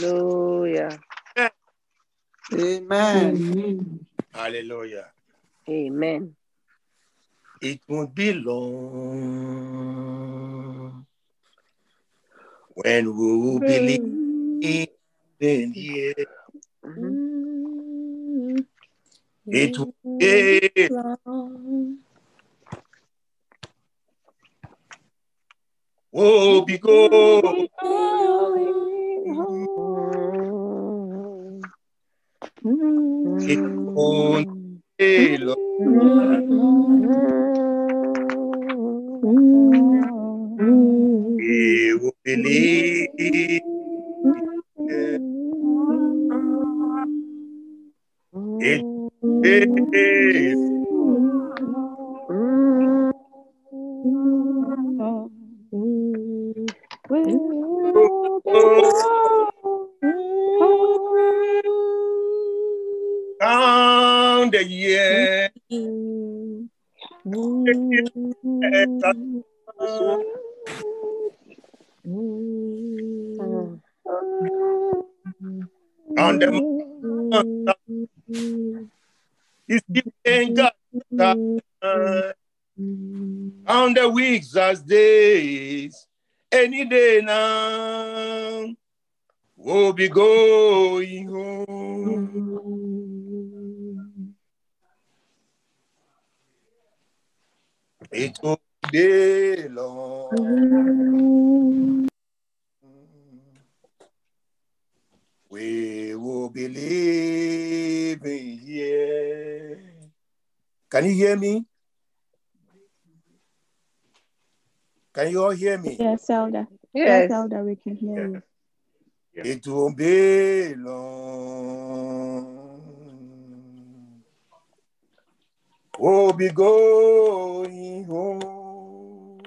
Hallelujah. Amen. Hallelujah. Amen. It won't be long when we will believe in here. Mhm. It will be long. oh because long. We will. It is count the year. Count the. You still ain't got the weeks as days. Any day now. We'll be going home. It will be long. We will be living here. Can you hear me? Can you all hear me? Yes, Elder. Yes, Yes. Elder, we can hear you. It won't be long. We'll be going home.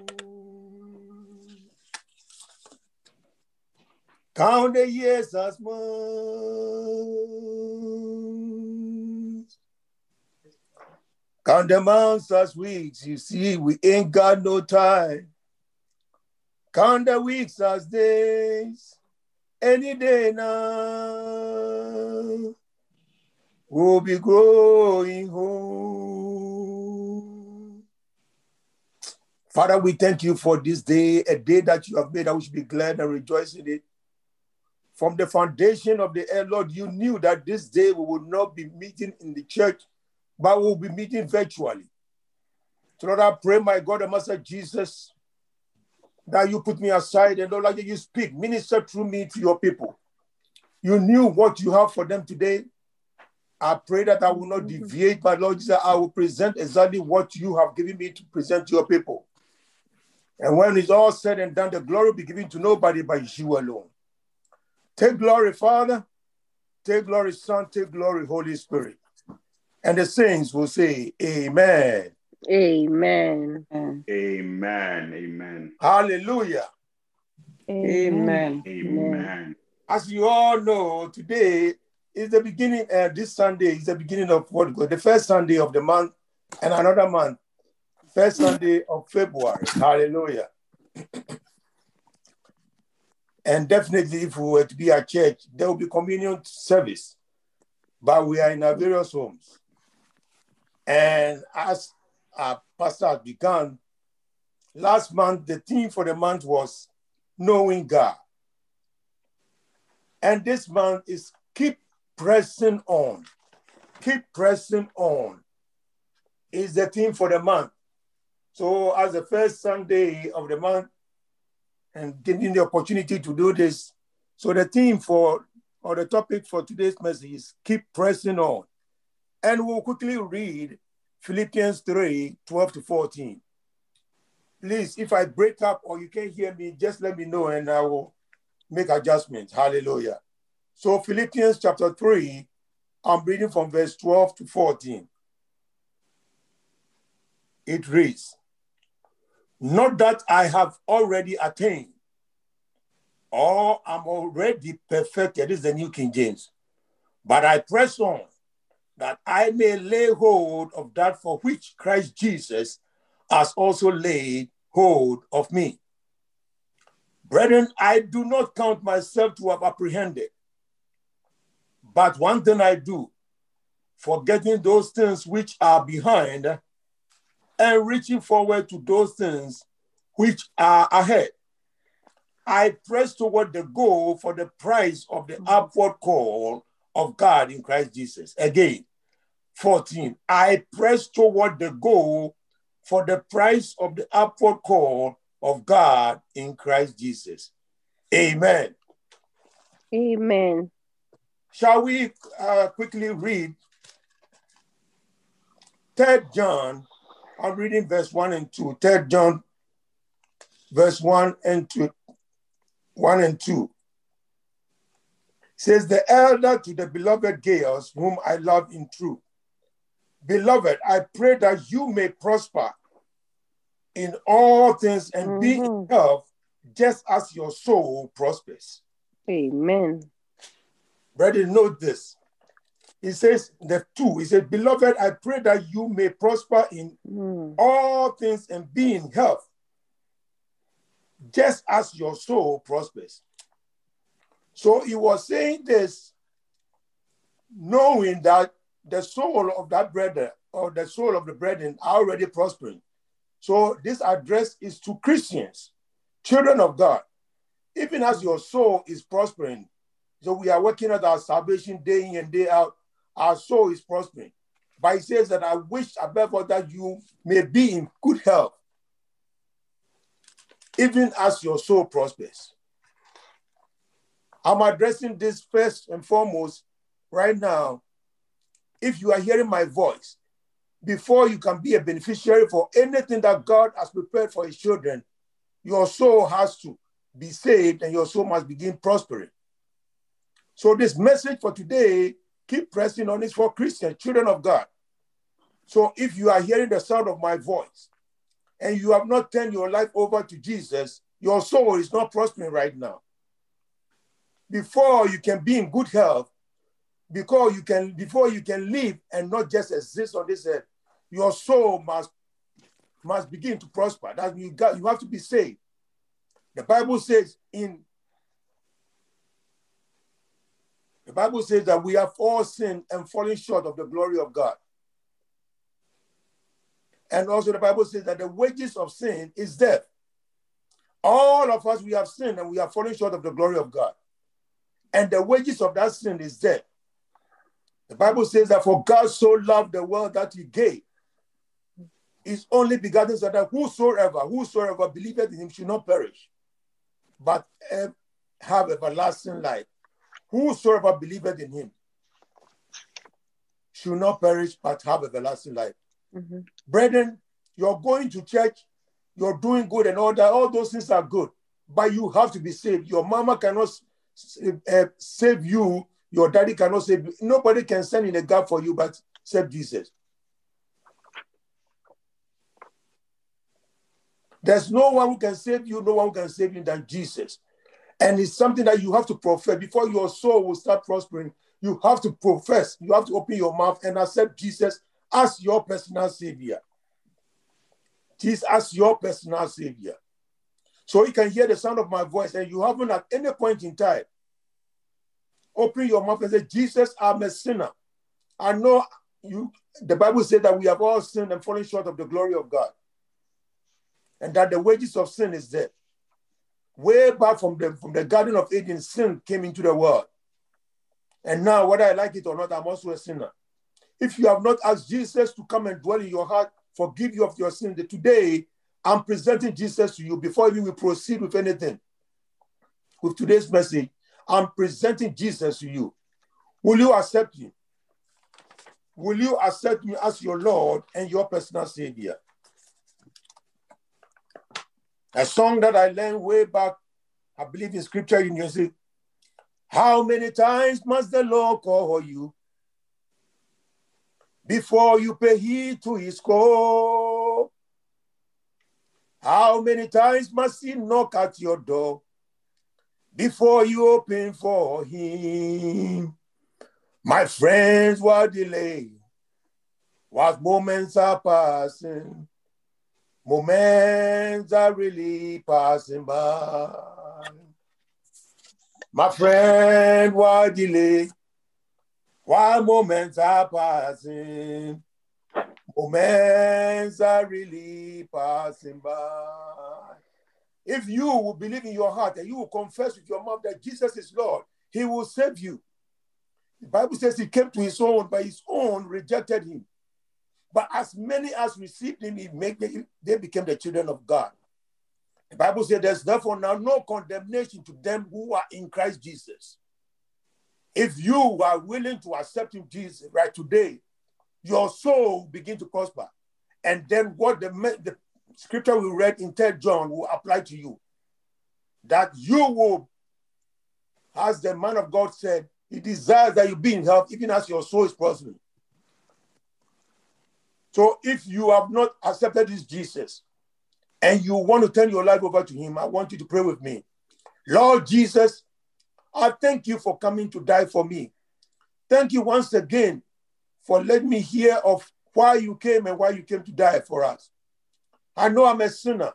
Count the years as months. Count the months as weeks. You see, we ain't got no time. Count the weeks as days. Any day now. We'll be going home. Father, we thank you for this day, a day that you have made. I we should be glad and rejoice in it. From the foundation of the air, Lord, you knew that this day we would not be meeting in the church, but we'll be meeting virtually. So, Lord, I pray, my God and Master Jesus, that you put me aside and Lord, like you speak, minister through me to your people. You knew what you have for them today. I pray that I will not deviate, but Lord Jesus, I will present exactly what you have given me to present to your people. And when it's all said and done, the glory will be given to nobody but you alone. Take glory, Father. Take glory, Son. Take glory, Holy Spirit. And the saints will say, Amen. Amen. Amen. Amen. Amen. Hallelujah. Amen. Amen. As you all know, today is the beginning, uh, this Sunday is the beginning of what goes, the first Sunday of the month and another month, first Sunday of February. Hallelujah. and definitely, if we were to be at church, there will be communion service, but we are in our various homes. And as our pastor has begun, last month, the theme for the month was knowing God. And this month is keep pressing on. Keep pressing on is the theme for the month. So, as the first Sunday of the month, and getting the opportunity to do this, so the theme for or the topic for today's message is keep pressing on. And we'll quickly read Philippians 3 12 to 14. Please, if I break up or you can't hear me, just let me know and I will make adjustments. Hallelujah. So, Philippians chapter 3, I'm reading from verse 12 to 14. It reads, Not that I have already attained, or I'm already perfected. This is the New King James. But I press on that I may lay hold of that for which Christ Jesus has also laid hold of me. Brethren, I do not count myself to have apprehended, But one thing I do, forgetting those things which are behind and reaching forward to those things which are ahead. I press toward the goal for the prize of the upward call of God in Christ Jesus. Again, 14. I press toward the goal for the price of the upward call of God in Christ Jesus. Amen. Amen. Shall we uh, quickly read Third John? I'm reading verse 1 and 2. Third John, verse 1 and 2. 1 and 2. Says the elder to the beloved Gaius, whom I love in truth. Beloved, I pray that you may prosper in all things and be in Mhm. health, just as your soul prospers. Amen. Brethren, note this. He says, the two, he said, Beloved, I pray that you may prosper in Mm. all things and be in health, just as your soul prospers. So he was saying this, knowing that the soul of that brother or the soul of the brethren are already prospering. So this address is to Christians, children of God. Even as your soul is prospering, so we are working at our salvation day in and day out, our soul is prospering. But he says that I wish above all that you may be in good health, even as your soul prospers. I'm addressing this first and foremost right now. If you are hearing my voice, before you can be a beneficiary for anything that God has prepared for his children, your soul has to be saved and your soul must begin prospering. So, this message for today, keep pressing on, is for Christians, children of God. So, if you are hearing the sound of my voice and you have not turned your life over to Jesus, your soul is not prospering right now. Before you can be in good health, because you can before you can live and not just exist on this earth, your soul must must begin to prosper. That you got you have to be saved. The Bible says in the Bible says that we have all sinned and fallen short of the glory of God. And also the Bible says that the wages of sin is death. All of us we have sinned and we have fallen short of the glory of God. And the wages of that sin is death. The Bible says that for God so loved the world that he gave his only begotten son that whosoever, whosoever believeth in him should not perish, but have everlasting life. Whosoever believeth in him should not perish, but have everlasting life. Mhm. Brethren, you're going to church, you're doing good and all that, all those things are good, but you have to be saved. Your mama cannot uh, save you, your daddy cannot save you. Nobody can stand in a gap for you but save Jesus. There's no one who can save you, no one who can save you than Jesus. And it's something that you have to profess before your soul will start prospering. You have to profess, you have to open your mouth and accept Jesus as your personal savior. Jesus as your personal savior. So you can hear the sound of my voice, and you haven't at any point in time open your mouth and say, Jesus, I'm a sinner. I know you, the Bible says that we have all sinned and fallen short of the glory of God. And that the wages of sin is death. Way back from the from the Garden of Eden, sin came into the world. And now, whether I like it or not, I'm also a sinner. If you have not asked Jesus to come and dwell in your heart, forgive you of your sin, today I'm presenting Jesus to you before even we proceed with anything. With today's message, I'm presenting Jesus to you. Will you accept him? Will you accept me as your Lord and your personal Savior? A song that I learned way back, I believe in scripture music. How many times must the Lord call you before you pay heed to his call? How many times must he knock at your door before you open for him? My friends were delayed, what moments are passing. Moments are really passing by. My friend, why delay? Why moments are passing, moments are really passing by. If you will believe in your heart and you will confess with your mouth that Jesus is Lord, He will save you. The Bible says He came to His own, but His own rejected Him. But as many as received Him, He made them, they became the children of God. The Bible says there's therefore now no condemnation to them who are in Christ Jesus. If you are willing to accept Him, Jesus, right today, your soul begin to prosper. And then what the, the scripture we read in 3 John will apply to you. That you will, as the man of God said, he desires that you be in health, even as your soul is prospering. So if you have not accepted this Jesus and you want to turn your life over to him, I want you to pray with me. Lord Jesus, I thank you for coming to die for me. Thank you once again for letting me hear of why you came and why you came to die for us. I know I'm a sinner.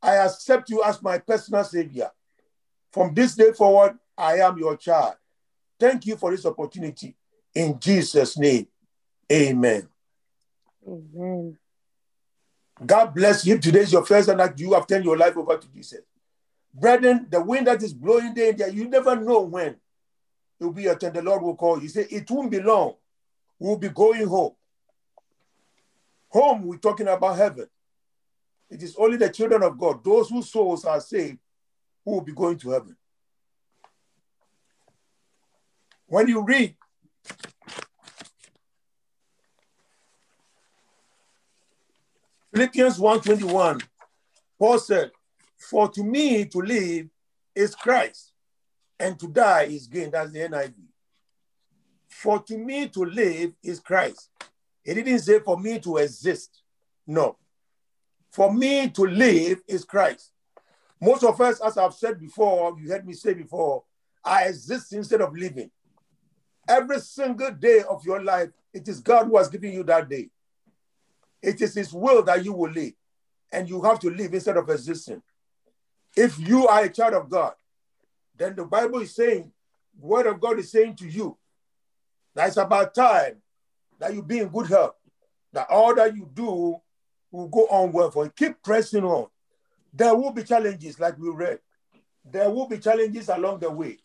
I accept you as my personal savior. From this day forward, I am your child. Thank you for this opportunity. In Jesus' name, amen. Amen. God bless you. Today is your first time that you have turned your life over to Jesus. Brethren, the wind that is blowing there, there you never know when it will be your turn. The Lord will call you. Say, it won't be long. We'll be going home. Home, we're talking about heaven. It is only the children of God, those whose souls are saved, who will be going to heaven. When you read Philippians 1:21, Paul said, For to me to live is Christ, and to die is gain. That's the NIV. For to me to live is Christ. He didn't say for me to exist. No. For me to live is Christ. Most of us, as I've said before, you heard me say before, I exist instead of living. Every single day of your life, it is God who has given you that day. It is His will that you will live, and you have to live instead of existing. If you are a child of God, then the Bible is saying, Word of God is saying to you that it's about time that you be in good health, that all that you do will go on well for you. Keep pressing on. There will be challenges, like we read. There will be challenges along the way.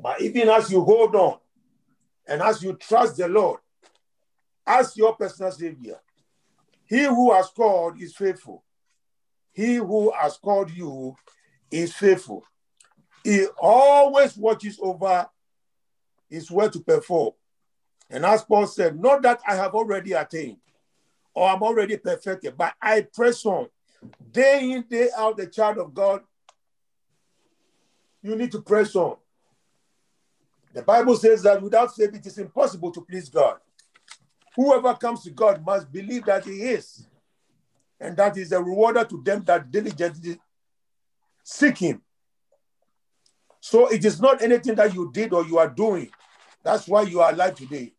But even as you hold on and as you trust the Lord as your personal Savior, He who has called is faithful. He who has called you is faithful. He always watches over his word to perform. And as Paul said, not that I have already attained or I'm already perfected, but I press on. Day in, day out, the child of God, you need to press on. The Bible says that without faith, it is impossible to please God. Whoever comes to God must believe that He is, and that is a rewarder to them that diligently seek Him. So it is not anything that you did or you are doing. That's why you are alive today.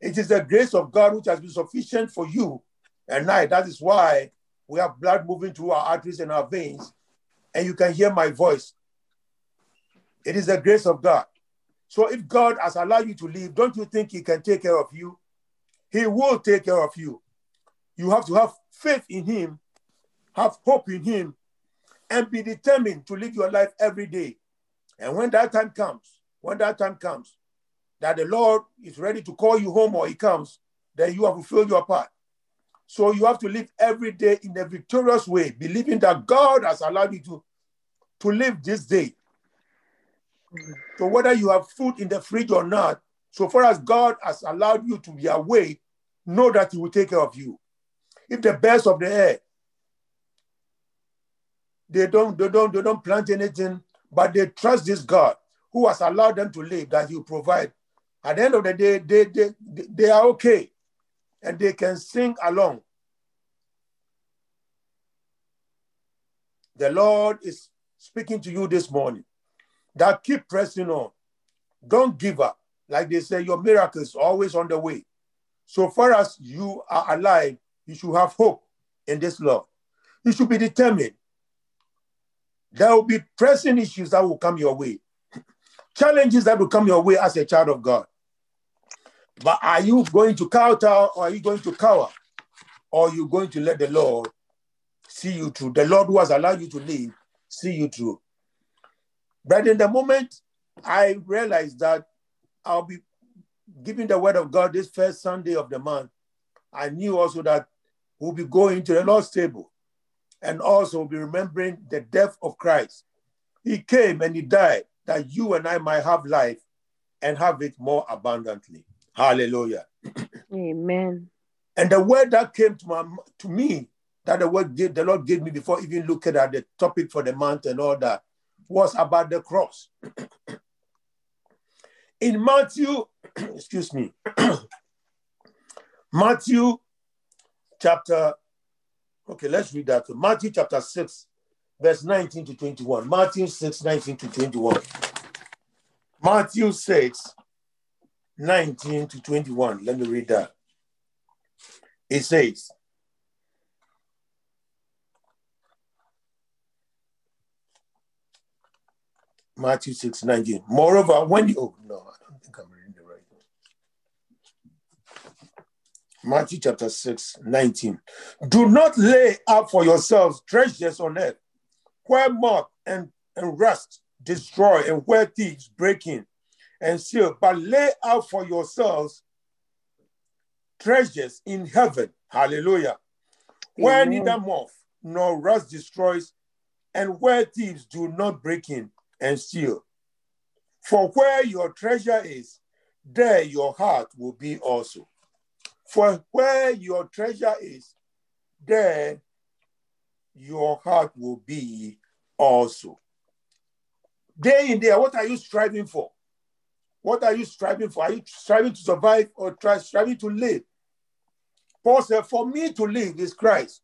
It is the grace of God which has been sufficient for you and I. That is why we have blood moving through our arteries and our veins, and you can hear my voice. It is the grace of God. So if God has allowed you to live, don't you think He can take care of you? He will take care of you. You have to have faith in Him, have hope in Him, and be determined to live your life every day. And when that time comes, when that time comes, that the Lord is ready to call you home or He comes, then you have fulfilled your part. So you have to live every day in a victorious way, believing that God has allowed you to, to live this day. So whether you have food in the fridge or not, so far as God has allowed you to be away, know that He will take care of you. If the birds of the air, they don't, they don't, they don't plant anything, but they trust this God who has allowed them to live, that He will provide. At the end of the day, they, they, they are okay and they can sing along. The Lord is speaking to you this morning that keep pressing on. Don't give up. Like they say, your miracle is always on the way. So far as you are alive, you should have hope in this Lord. You should be determined. There will be pressing issues that will come your way, challenges that will come your way as a child of God. But are you going to kowtow or are you going to cower? Or are you going to let the Lord see you through? The Lord who has allowed you to live, see you through. But in the moment I realized that I'll be giving the word of God this first Sunday of the month, I knew also that we'll be going to the Lord's table and also be remembering the death of Christ. He came and he died that you and I might have life and have it more abundantly. Hallelujah. Amen. And the word that came to my to me, that the word gave, the Lord gave me before even looking at the topic for the month and all that, was about the cross. In Matthew, excuse me, Matthew chapter, okay, let's read that. Matthew chapter 6, verse 19 to 21. Matthew 6, 19 to 21. Matthew 6, 19 to 21. Let me read that. It says, Matthew 6, 19. Moreover, when you, oh no, I don't think I'm reading the right one. Matthew chapter 6, 19. Do not lay up for yourselves treasures on earth, where moth and, and rust destroy, and where thieves break in and steal, but lay out for yourselves treasures in heaven. Hallelujah. Where Amen. neither moth nor rust destroys, and where thieves do not break in and steal. For where your treasure is, there your heart will be also. For where your treasure is, there your heart will be also. Day in there, what are you striving for? What are you striving for? Are you striving to survive or try striving to live? Paul said, For me to live is Christ,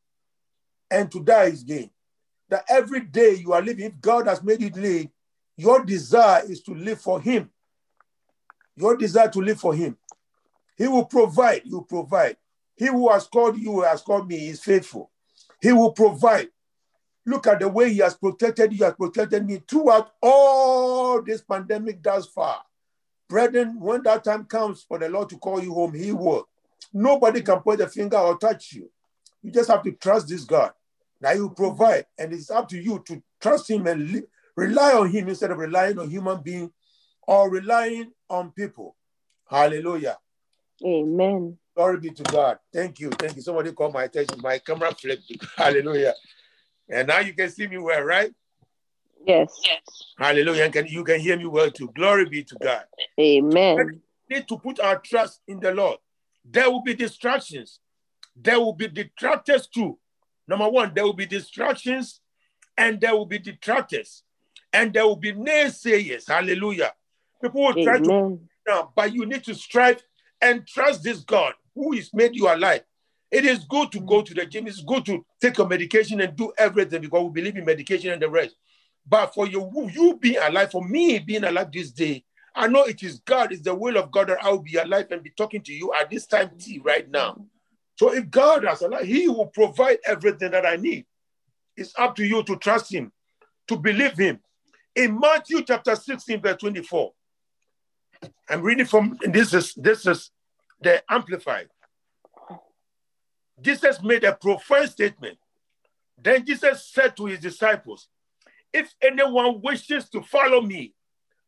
and to die is gain. That every day you are living, if God has made you live, your desire is to live for Him. Your desire to live for Him. He will provide, you provide. He who has called you, has called me, is faithful. He will provide. Look at the way He has protected you, has protected me throughout all this pandemic thus far. Brethren, when that time comes for the Lord to call you home, He will. Nobody can point a finger or touch you. You just have to trust this God. Now He will provide, and it's up to you to trust Him and li- rely on Him instead of relying on human being or relying on people. Hallelujah. Amen. Glory be to God. Thank you. Thank you. Somebody called my attention. My camera flipped. Hallelujah. And now you can see me well, right? Yes. Yes. Hallelujah. And can, you can hear me well too. Glory be to God. Amen. We need to put our trust in the Lord. There will be distractions. There will be detractors too. Number one, there will be distractions and there will be detractors. And there will be naysayers. Hallelujah. People will try to Amen. but you need to strive and trust this God who has made you alive. It is good to go to the gym. It's good to take your medication and do everything because we believe in medication and the rest. But for you, you being alive, for me being alive this day, I know it is God, it's the will of God that I will be alive and be talking to you at this time T right now. So if God has allowed, He will provide everything that I need. It's up to you to trust Him, to believe Him. In Matthew chapter 16, verse 24, I'm reading from this is this is the amplified. Jesus made a profound statement. Then Jesus said to his disciples, If anyone wishes to follow me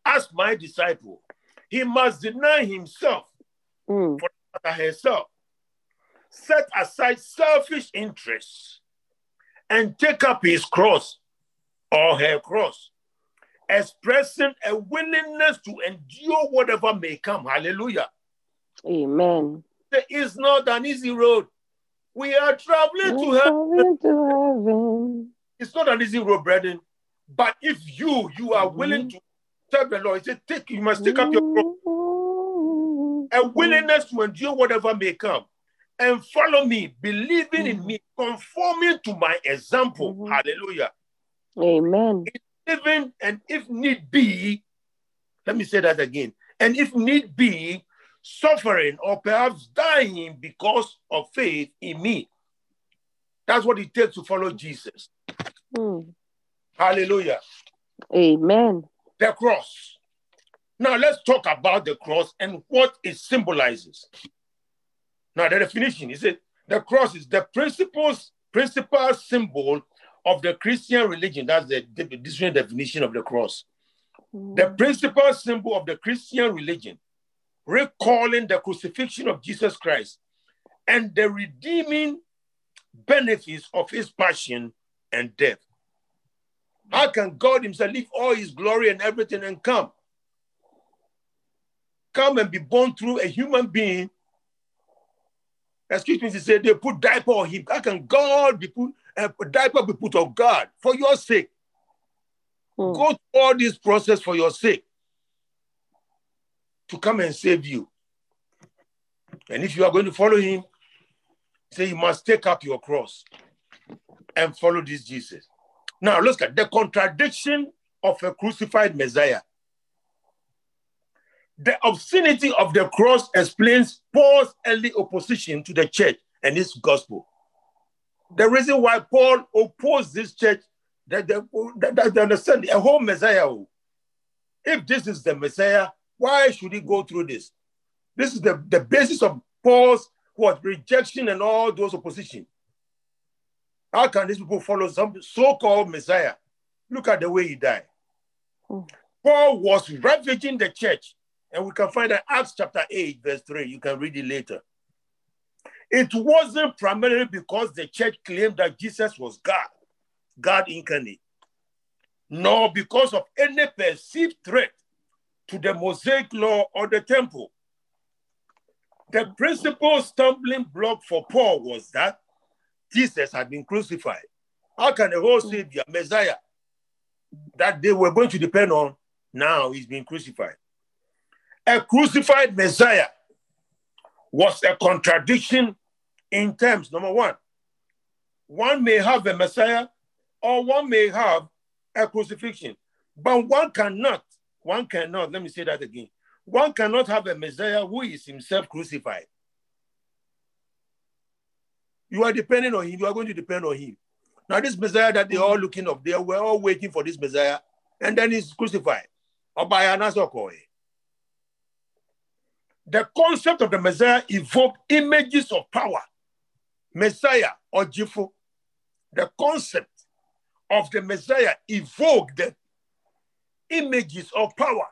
as my disciple, he must deny himself Mm. for herself, set aside selfish interests, and take up his cross or her cross, expressing a willingness to endure whatever may come. Hallelujah. Amen. There is not an easy road. We are traveling to heaven. into heaven. It's not an easy road, brethren. But if you you are mm-hmm. willing to serve the Lord, he said, take you must take up your cross. a willingness to endure whatever may come and follow me, believing in mm-hmm. me, conforming to my example. Mhm. Hallelujah. Amen. Even and if need be, let me say that again. And if need be, suffering or perhaps dying because of faith in me. That's what it takes to follow Jesus. Mm. Hallelujah. Amen. The cross. Now let's talk about the cross and what it symbolizes. Now the definition is it the cross is the principles principal symbol of the Christian religion. That's the, the different definition of the cross. The mm. principal symbol of the Christian religion, recalling the crucifixion of Jesus Christ and the redeeming benefits of his passion and death. How can God Himself leave all His glory and everything and come? Come and be born through a human being. Excuse me, to say they put diaper on him. How can God be put a diaper be put on God for your sake? Mm. Go through all this process for your sake to come and save you. And if you are going to follow him, say you must take up your cross and follow this Jesus. Now, look at the contradiction of a crucified Messiah. The obscenity of the cross explains Paul's early opposition to the church and its gospel. The reason why Paul opposed this church, that they, that they understand a whole Messiah. If this is the Messiah, why should he go through this? This is the, the basis of Paul's what rejection and all those opposition. How can these people follow some so-called Messiah? Look at the way he died. Mm. Paul was ravaging the church, and we can find that Acts chapter 8, verse 3. You can read it later. It wasn't primarily because the church claimed that Jesus was God, God incarnate, nor because of any perceived threat to the Mosaic law or the temple. The principal stumbling block for Paul was that Jesus had been crucified. How can a whole Savior, Messiah, that they were going to depend on, now he's been crucified? A crucified Messiah was a contradiction in terms. Number one, one may have a Messiah or one may have a crucifixion, but one cannot, one cannot, let me say that again. One cannot have a Messiah who is himself crucified. You are depending on him, you are going to depend on him. Now, this Messiah that they're all looking up, they were all waiting for this Messiah, and then he's crucified. By another The concept of the Messiah evoked images of power. Messiah or Jifu. The concept of the Messiah evoked images of power.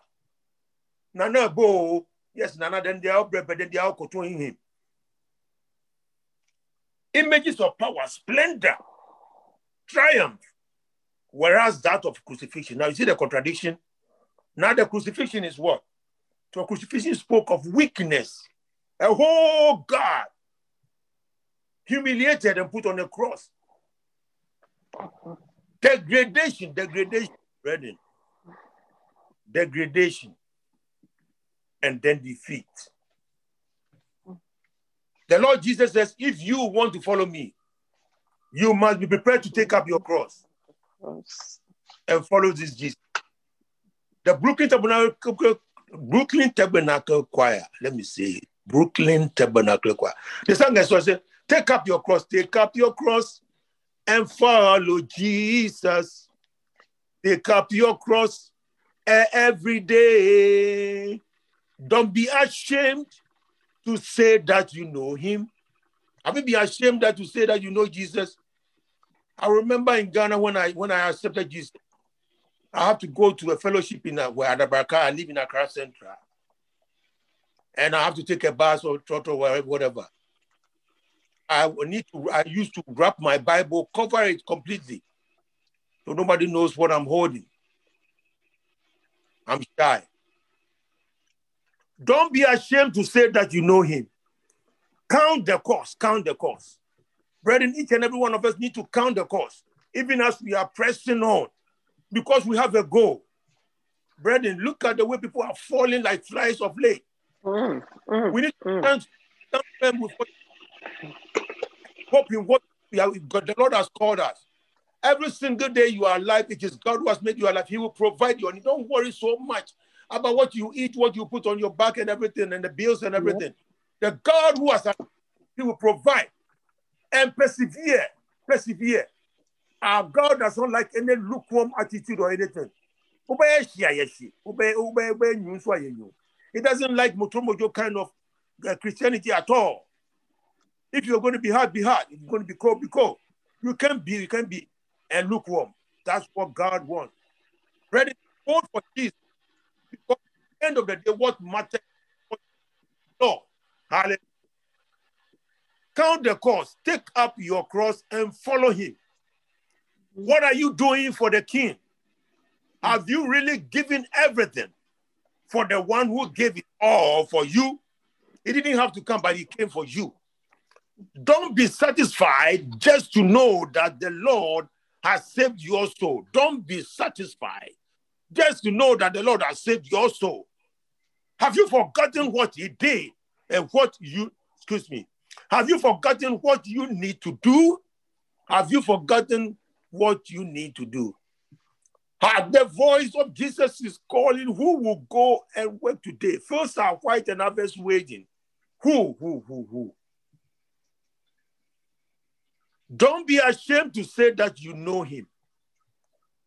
Nana Bo, yes, Nana, then they are but then they are controlling him. Images of power, splendor, triumph, whereas that of crucifixion. Now you see the contradiction. Now the crucifixion is what? So crucifixion spoke of weakness. A whole God humiliated and put on a cross. Degradation, degradation, brethren. Degradation and then defeat. The Lord Jesus says, if you want to follow me, you must be prepared to take up your cross and follow this Jesus. The Brooklyn Tabernacle, Brooklyn Tabernacle Choir, let me say, Brooklyn Tabernacle Choir. The song is also take up your cross, take up your cross and follow Jesus. Take up your cross every day. Don't be ashamed to say that you know him. Have you been ashamed that to say that you know Jesus? I remember in Ghana when I when I accepted Jesus, I have to go to a fellowship in uh, where Adabraka, I live in Accra Central. And I have to take a bus or trot or whatever. I need to, I used to wrap my Bible, cover it completely. So nobody knows what I'm holding. I'm shy. Don't be ashamed to say that you know him. Count the cost, count the cost. Brethren, each and every one of us need to count the cost, even as we are pressing on, because we have a goal. Brethren, look at the way people are falling like flies of late. Mm, mm, We need to mm. stand, firm with what, hope in what we God, the Lord has called us. Every single day you are alive, it is God who has made you alive. He will provide you. And don't worry so much about what you eat, what you put on your back, and everything, and the bills and everything. The God who has, He will provide and persevere. Persevere. Our God does not like any lukewarm attitude or anything. It doesn't like motomojo kind of uh, Christianity at all. If you're going to be hard, be hard. If you're going to be cold, be cold. You can be, you can be and lukewarm. That's what God wants. Ready? Vote for Jesus. Because at the end of the day, what matters is Lord. Hallelujah. Count the cost, take up your cross and follow him. Mm-hmm. What are you doing for the king? Have you really given everything for the one who gave it all for you? He didn't have to come, but he came for you. Don't be satisfied just to know that the Lord has saved your soul. Don't be satisfied just to know that the Lord has saved your soul. Have you forgotten what he did and what you, excuse me, have you forgotten what you need to do? Have you forgotten what you need to do? Ah, the voice of Jesus is calling. Who will go and work today? First are white and others waiting. Who, who, who, who? Don't be ashamed to say that you know him.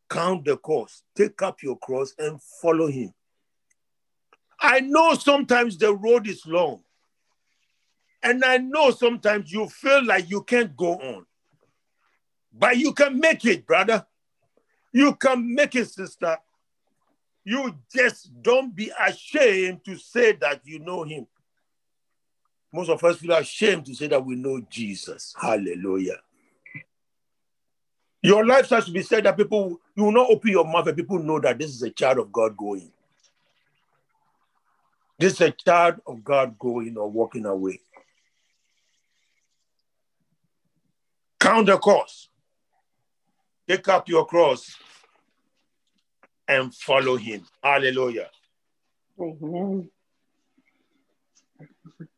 Count the cost, take up your cross and follow him. I know sometimes the road is long. And I know sometimes you feel like you can't go on. But you can make it, brother. You can make it, sister. You just don't be ashamed to say that you know him. Most of us feel ashamed to say that we know Jesus. Hallelujah. Your life has to be said that people, you will not open your mouth and people know that this is a child of God going. This is a child of God going or walking away. Count the cost. Take up your cross and follow him. Hallelujah. Amen.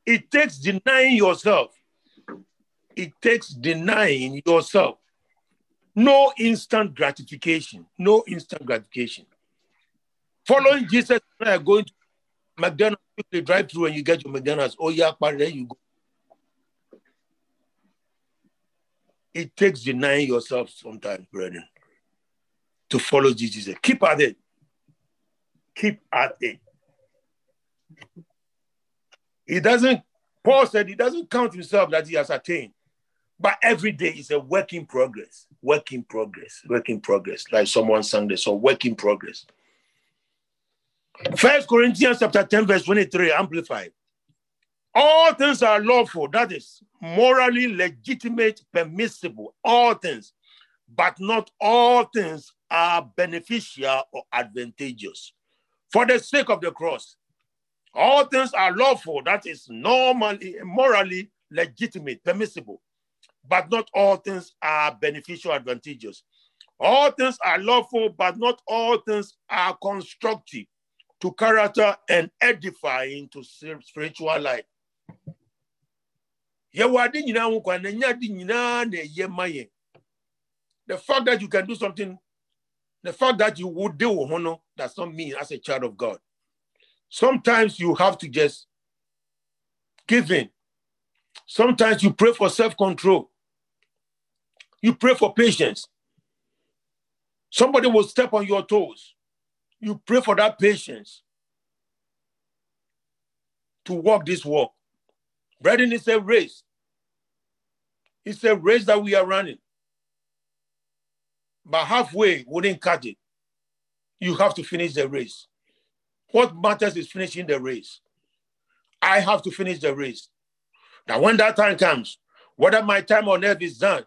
It takes denying yourself. It takes denying yourself. No instant gratification. No instant gratification. Following Jesus, I going to McDonald's, drive through and you get your McDonald's. Oh, yeah, but there you go. It takes denying yourself sometimes, brethren, to follow Jesus. Keep at it. Keep at it. He doesn't, Paul said he doesn't count himself that he has attained. But every day is a work in progress. Work in progress. Work in progress. Like someone sang the song, work in progress. First Corinthians chapter 10, verse 23, amplified. All things are lawful, that is morally legitimate, permissible, all things, but not all things are beneficial or advantageous. For the sake of the cross, all things are lawful, that is normally, morally legitimate, permissible, but not all things are beneficial, advantageous. All things are lawful, but not all things are constructive to character and edifying to spiritual life. Na na the fact that you can do something the fact that you would deal with honor does not mean as a child of god. Sometimes you have to just give in. Sometimes you pray for self-control. You pray for patience. Somebody will step on your toes. You pray for that patience to walk this walk Brethren, it's a race. It's a race that we are running. But halfway wouldn't cut it. You have to finish the race. What matters is finishing the race. I have to finish the race. Now, when that time comes, whether my time on earth is done,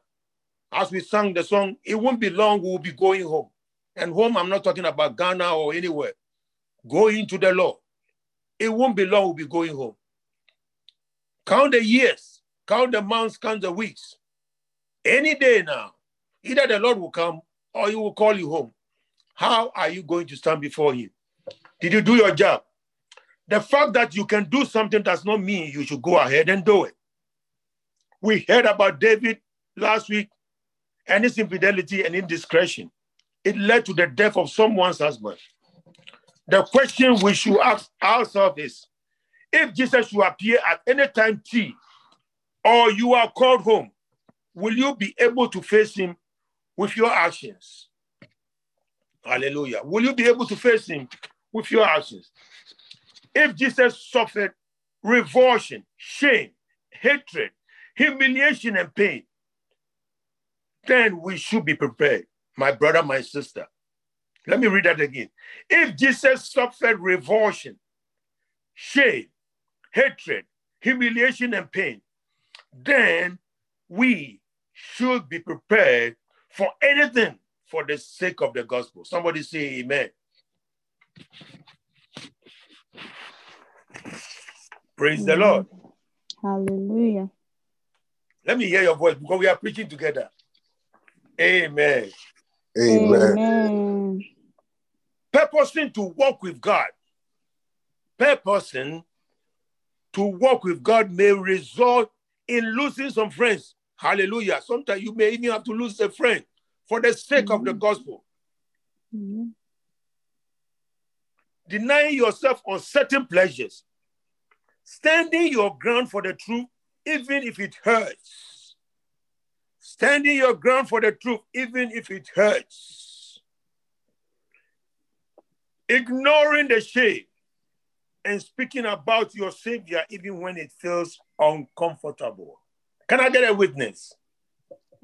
as we sang the song, it won't be long, we'll be going home. And home, I'm not talking about Ghana or anywhere. Going to the Lord. It won't be long, we'll be going home. Count the years, count the months, count the weeks. Any day now, either the Lord will come or he will call you home. How are you going to stand before him? Did you do your job? The fact that you can do something does not mean you should go ahead and do it. We heard about David last week and his infidelity and indiscretion. It led to the death of someone's husband. The question we should ask ourselves is if Jesus should appear at any time T, or you are called home, will you be able to face him with your actions? Hallelujah. Will you be able to face him with your actions? If Jesus suffered revulsion, shame, hatred, humiliation, and pain, then we should be prepared, my brother, my sister. Let me read that again. If Jesus suffered revulsion, shame, hatred, humiliation, and pain, then we should be prepared for anything for the sake of the gospel. Somebody say amen. Praise the Lord. Hallelujah. Let me hear your voice because we are preaching together. Amen. Amen. Amen. Purposing to walk with God. Purposing to walk with God may result in losing some friends. Hallelujah. Sometimes you may even have to lose a friend for the sake of the mm-hmm. gospel. Amen. Denying yourself on certain pleasures. Standing your ground for the truth, even if it hurts. Standing your ground for the truth, even if it hurts. Ignoring the shame and speaking about your Savior even when it feels uncomfortable. Can I get a witness?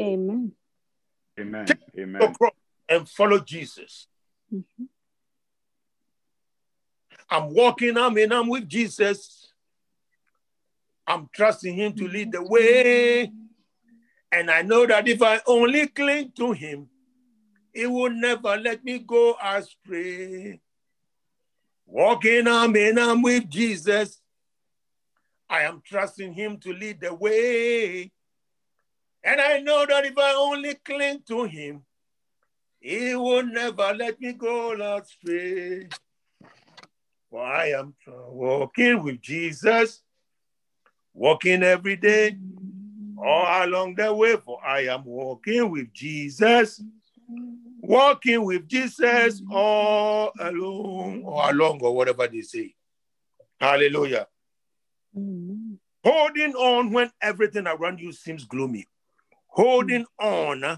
Amen. Amen. Take Amen. Your cross and follow Jesus. Mhm. I'm walking, I'm in, I'm with Jesus. I'm trusting Him to lead the way. And I know that if I only cling to Him, He will never let me go astray. Walking, I'm in, I'm with Jesus. I am trusting Him to lead the way. And I know that if I only cling to Him, He will never let me go astray. For I am walking with Jesus, walking every day, all along the way. For I am walking with Jesus, walking with Jesus all along or along or whatever they say. Hallelujah. Amen. Holding on when everything around you seems gloomy. Holding on, uh,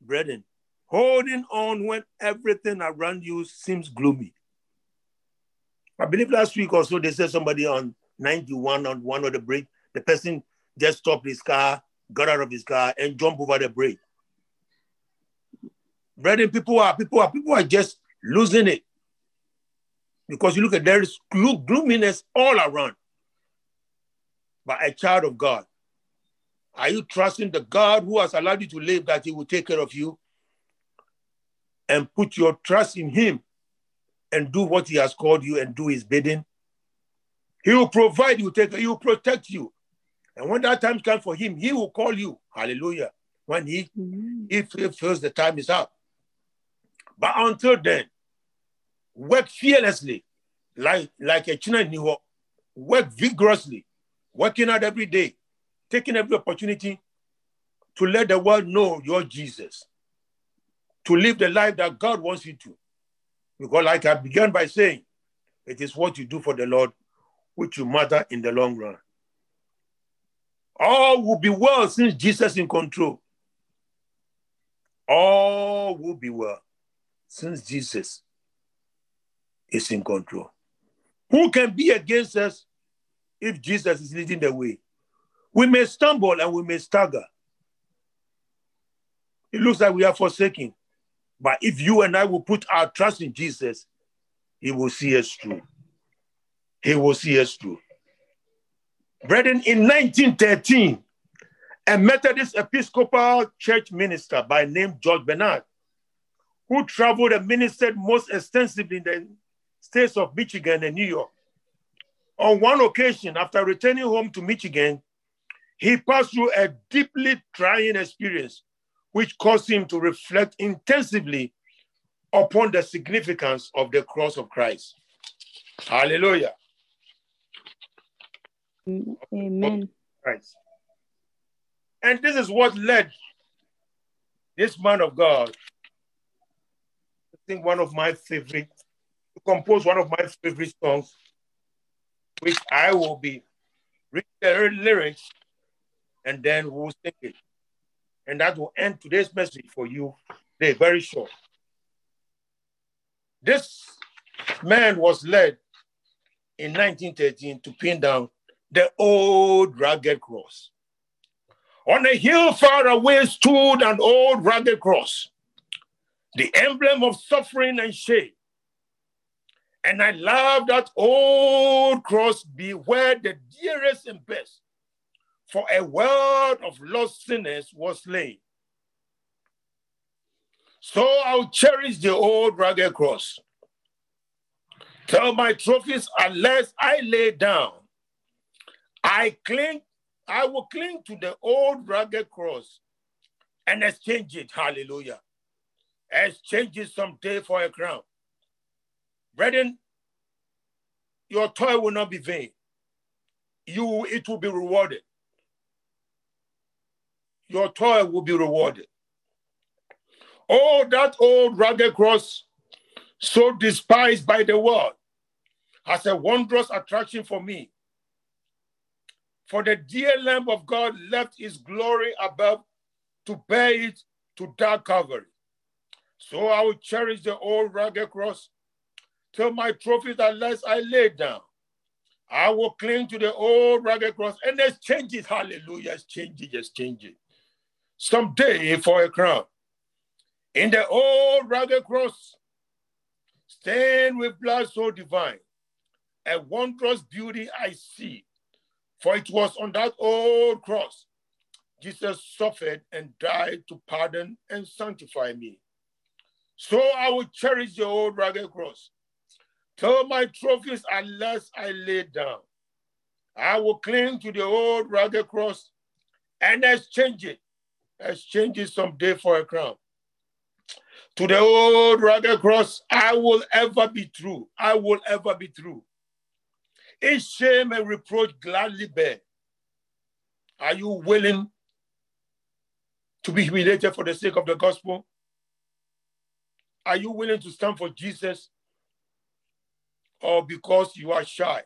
brethren. Holding on when everything around you seems gloomy. I believe last week or so they said somebody on 91 on one of the break, the person just stopped his car, got out of his car, and jumped over the brake. Brethren, people are people are people are just losing it. Because you look at there is glo- gloominess all around. But a child of God, are you trusting the God who has allowed you to live that He will take care of you? And put your trust in Him and do what He has called you and do His bidding. He will provide you, take, He will protect you. And when that time comes for Him, He will call you. Hallelujah. When He Amen. if He feels the time is up. But until then, work fearlessly, like, like a China Niho. Work vigorously, working out every day, taking every opportunity to let the world know you're Jesus, to live the life that God wants you to. Because, like I began by saying, it is what you do for the Lord which will matter in the long run. All will be well since Jesus is in control. All will be well since Jesus is in control. Who can be against us if Jesus is leading the way? We may stumble and we may stagger. It looks like we are forsaken. But if you and I will put our trust in Jesus, He will see us through. He will see us through. Brethren, in 1913, a Methodist Episcopal Church minister by name George Bernard, who traveled and ministered most extensively in the states of Michigan and New York. On one occasion, after returning home to Michigan, he passed through a deeply trying experience, which caused him to reflect intensively upon the significance of the cross of Christ. Hallelujah. Amen. Christ. And this is what led this man of God, Think one of my favorite, to compose one of my favorite songs, which I will be reading the lyrics and then we'll sing it. And that will end today's message for you. They're very short. This man was led in 1913 to pin down the old rugged cross. On a hill far away stood an old rugged cross, the emblem of suffering and shame. And I love that old cross be where the dearest and best for a world of lost sinners was laid. So I'll cherish the old rugged cross. Tell my trophies unless I lay down. I cling, I will cling to the old rugged cross and exchange it. Hallelujah. Exchange it someday for a crown. Brethren, your toil will not be vain. You it will be rewarded. Your toil will be rewarded. Oh, that old rugged cross, so despised by the world, has a wondrous attraction for me. For the dear Lamb of God left his glory above to bear it to dark Calvary. So I will cherish the old rugged cross till my trophies unless I lay down. I will cling to the old rugged cross and exchange it. Hallelujah. Exchange it, exchange it. Someday for a crown. In the old rugged cross, stained with blood so divine, a wondrous beauty I see. For it was on that old cross Jesus suffered and died to pardon and sanctify me. So I will cherish the old rugged cross. Till my trophies unless I lay down. I will cling to the old rugged cross and exchange it. Exchange it someday for a crown. To the old rugged cross, I will ever be true. I will ever be true. Each shame and reproach gladly bear. Are you willing to be humiliated for the sake of the gospel? Are you willing to stand for Jesus? Or because you are shy?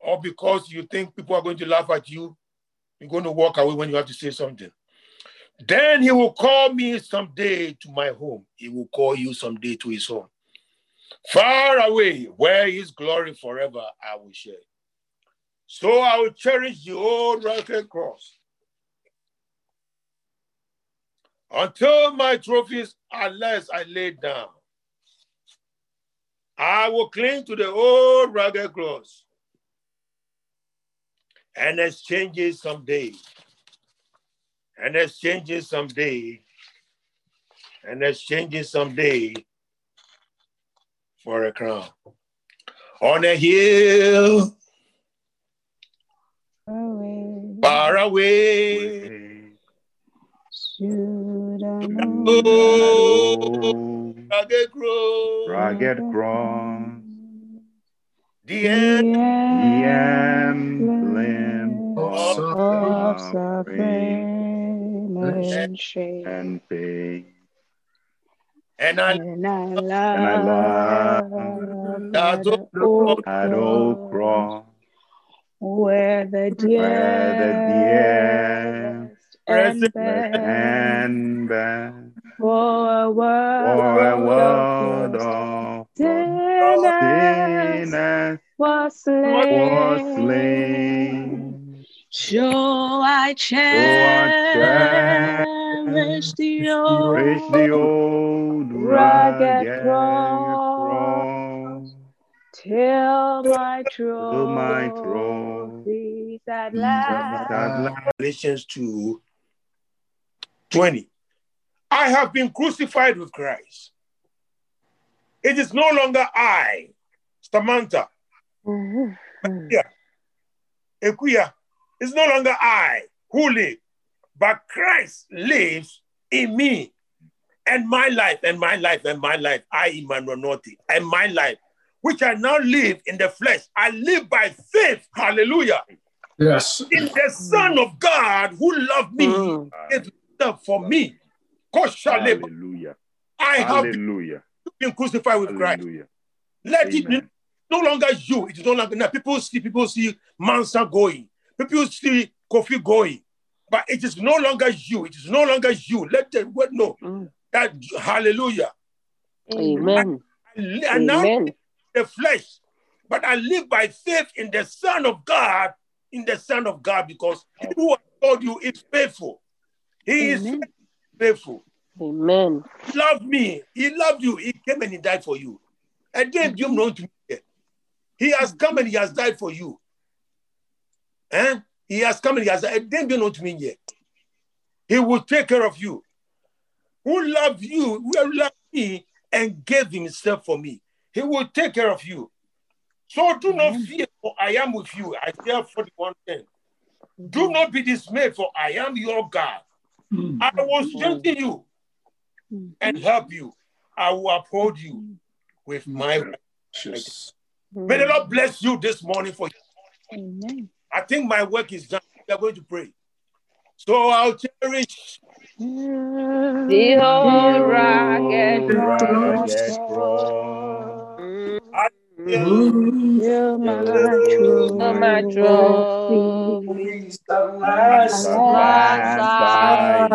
Or because you think people are going to laugh at you? You're going to walk away when you have to say something. Then he will call me someday to my home. He will call you someday to his home. Far away, where his glory forever I will share. So I will cherish the old rugged cross until my trophies are less I lay down. I will cling to the old rugged cross and exchange it someday. And exchange it someday, and exchange it someday for a crown. On a hill, far away, far away, oh, Rugged cross, rugged cross, the the end the emblem of of suffering and shame. and pain. and I And I love, And I love that old that old cross cross where the where the dearest and present best and best for a for a world world of of sinners sinners was was slain. slain. So I cherish the cherish the old old rugged rugged cross cross till my till my throne trophies at that last. last Galatians 2 20. I have been crucified with Christ. It is no longer I, Samantha, Ekuya. It's no longer I who live, but Christ lives in me. And my life, and my life, and my life, I, Emmanuel Nortey, and my life, which I now live in the flesh, I live by faith. Hallelujah. Yes. In the Son of God who loved me, Mm. Gave himself for me. Koshalem. Hallelujah. I have Hallelujah. been crucified with Christ. Hallelujah. Let it be no longer you. It is no longer now. People see people see Mansa going. People see Kofi going. But it is no longer you. It is no longer you. Let the word know Mm. that hallelujah. Amen. I li- and now Amen. the flesh, but I live by faith in the Son of God, in the Son of God, because he who has called you is faithful. He is faithful. Amen. He loved me. He loved you. He came and he died for you. And then you know to me. Yet? He has come and he has died for you. Eh? He has come and he has died. And then you know to me yet. He will take care of you. Who loved you, who loved me and gave himself for me. He will take care of you. So do not fear, for I am with you. i Isaiah 41 10. Do not be dismayed, for I am your God. I will strengthen you and help you. I will uphold you with my right. Jesus. May the Lord bless you this morning for Amen. I think my work is done. We are going to pray. So I'll cherish The old rugged Rugged cross. cross. You're my true, my true. Please, the last Last Last